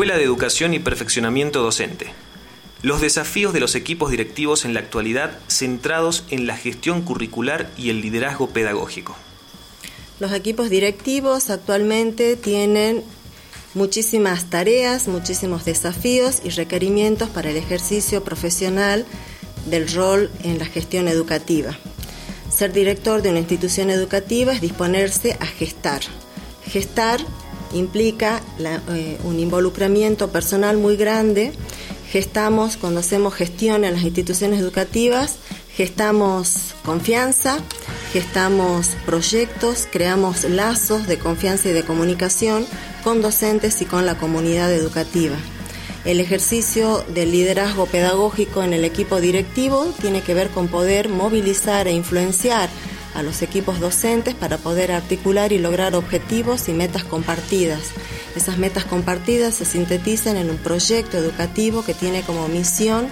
Escuela de Educación y Perfeccionamiento Docente. Los desafíos de los equipos directivos en la actualidad centrados en la gestión curricular y el liderazgo pedagógico. Los equipos directivos actualmente tienen muchísimas tareas, muchísimos desafíos y requerimientos para el ejercicio profesional del rol en la gestión educativa. Ser director de una institución educativa es disponerse a gestar. Gestar implica eh, un involucramiento personal muy grande. Gestamos, cuando hacemos gestión en las instituciones educativas, gestamos confianza, gestamos proyectos, creamos lazos de confianza y de comunicación con docentes y con la comunidad educativa. El ejercicio del liderazgo pedagógico en el equipo directivo tiene que ver con poder movilizar e influenciar a los equipos docentes para poder articular y lograr objetivos y metas compartidas. Esas metas compartidas se sintetizan en un proyecto educativo que tiene como misión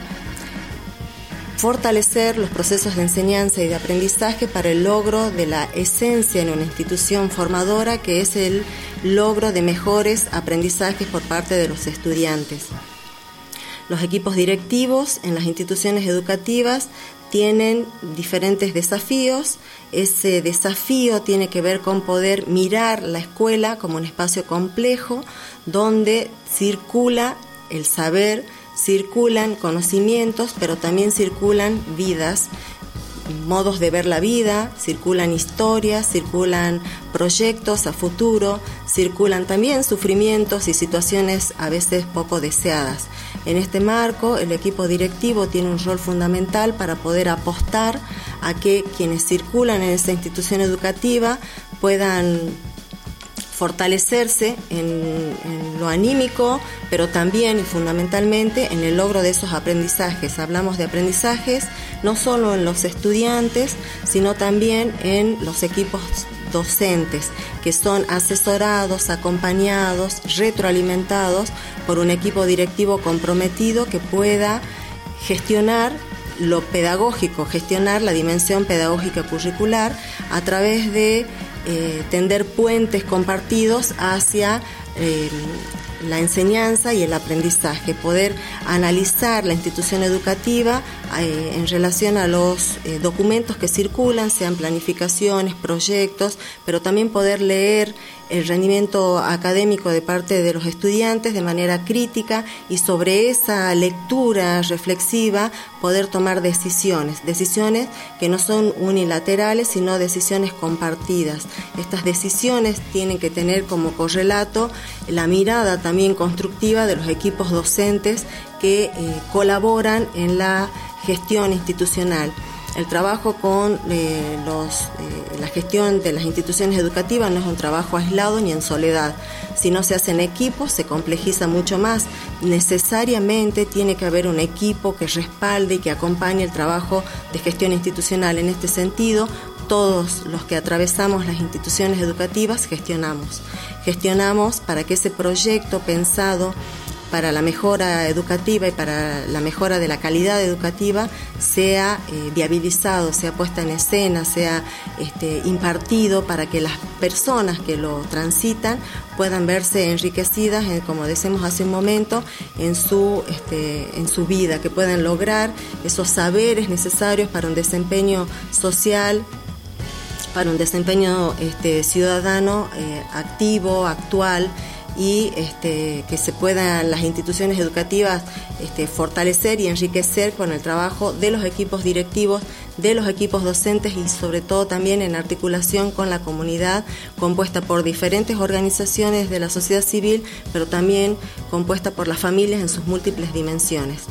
fortalecer los procesos de enseñanza y de aprendizaje para el logro de la esencia en una institución formadora que es el logro de mejores aprendizajes por parte de los estudiantes. Los equipos directivos en las instituciones educativas tienen diferentes desafíos. Ese desafío tiene que ver con poder mirar la escuela como un espacio complejo donde circula el saber, circulan conocimientos, pero también circulan vidas, modos de ver la vida, circulan historias, circulan proyectos a futuro, circulan también sufrimientos y situaciones a veces poco deseadas. En este marco, el equipo directivo tiene un rol fundamental para poder apostar a que quienes circulan en esa institución educativa puedan fortalecerse en, lo anímico, pero también y fundamentalmente en el logro de esos aprendizajes. Hablamos de aprendizajes no solo en los estudiantes, sino también en los equipos docentes, que son asesorados, acompañados, retroalimentados por un equipo directivo comprometido que pueda gestionar lo pedagógico, gestionar la dimensión pedagógica curricular a través de eh, tender puentes compartidos hacia eh, la enseñanza y el aprendizaje, poder analizar la institución educativa eh, en relación a los documentos que circulan, sean planificaciones, proyectos, pero también poder leer el rendimiento académico de parte de los estudiantes de manera crítica y sobre esa lectura reflexiva poder tomar decisiones, decisiones que no son unilaterales, sino decisiones compartidas. Estas decisiones tienen que tener como correlato la mirada también constructiva de los equipos docentes que eh, colaboran en la gestión institucional. El trabajo con eh, los, eh, la gestión de las instituciones educativas no es un trabajo aislado ni en soledad. Si no se hace en equipo, se complejiza mucho más. Necesariamente tiene que haber un equipo que respalde y que acompañe el trabajo de gestión institucional. En este sentido, todos los que atravesamos las instituciones educativas gestionamos. Gestionamos para que ese proyecto pensado para la mejora educativa y para la mejora de la calidad educativa sea eh, viabilizado, sea puesta en escena, sea este, impartido para que las personas que lo transitan puedan verse enriquecidas, como decimos hace un momento, en su, este, en su vida, que puedan lograr esos saberes necesarios para un desempeño social, para un desempeño este, ciudadano eh, activo, actual y este, que se puedan las instituciones educativas este, fortalecer y enriquecer con el trabajo de los equipos directivos, de los equipos docentes y sobre todo también en articulación con la comunidad compuesta por diferentes organizaciones de la sociedad civil, pero también compuesta por las familias en sus múltiples dimensiones.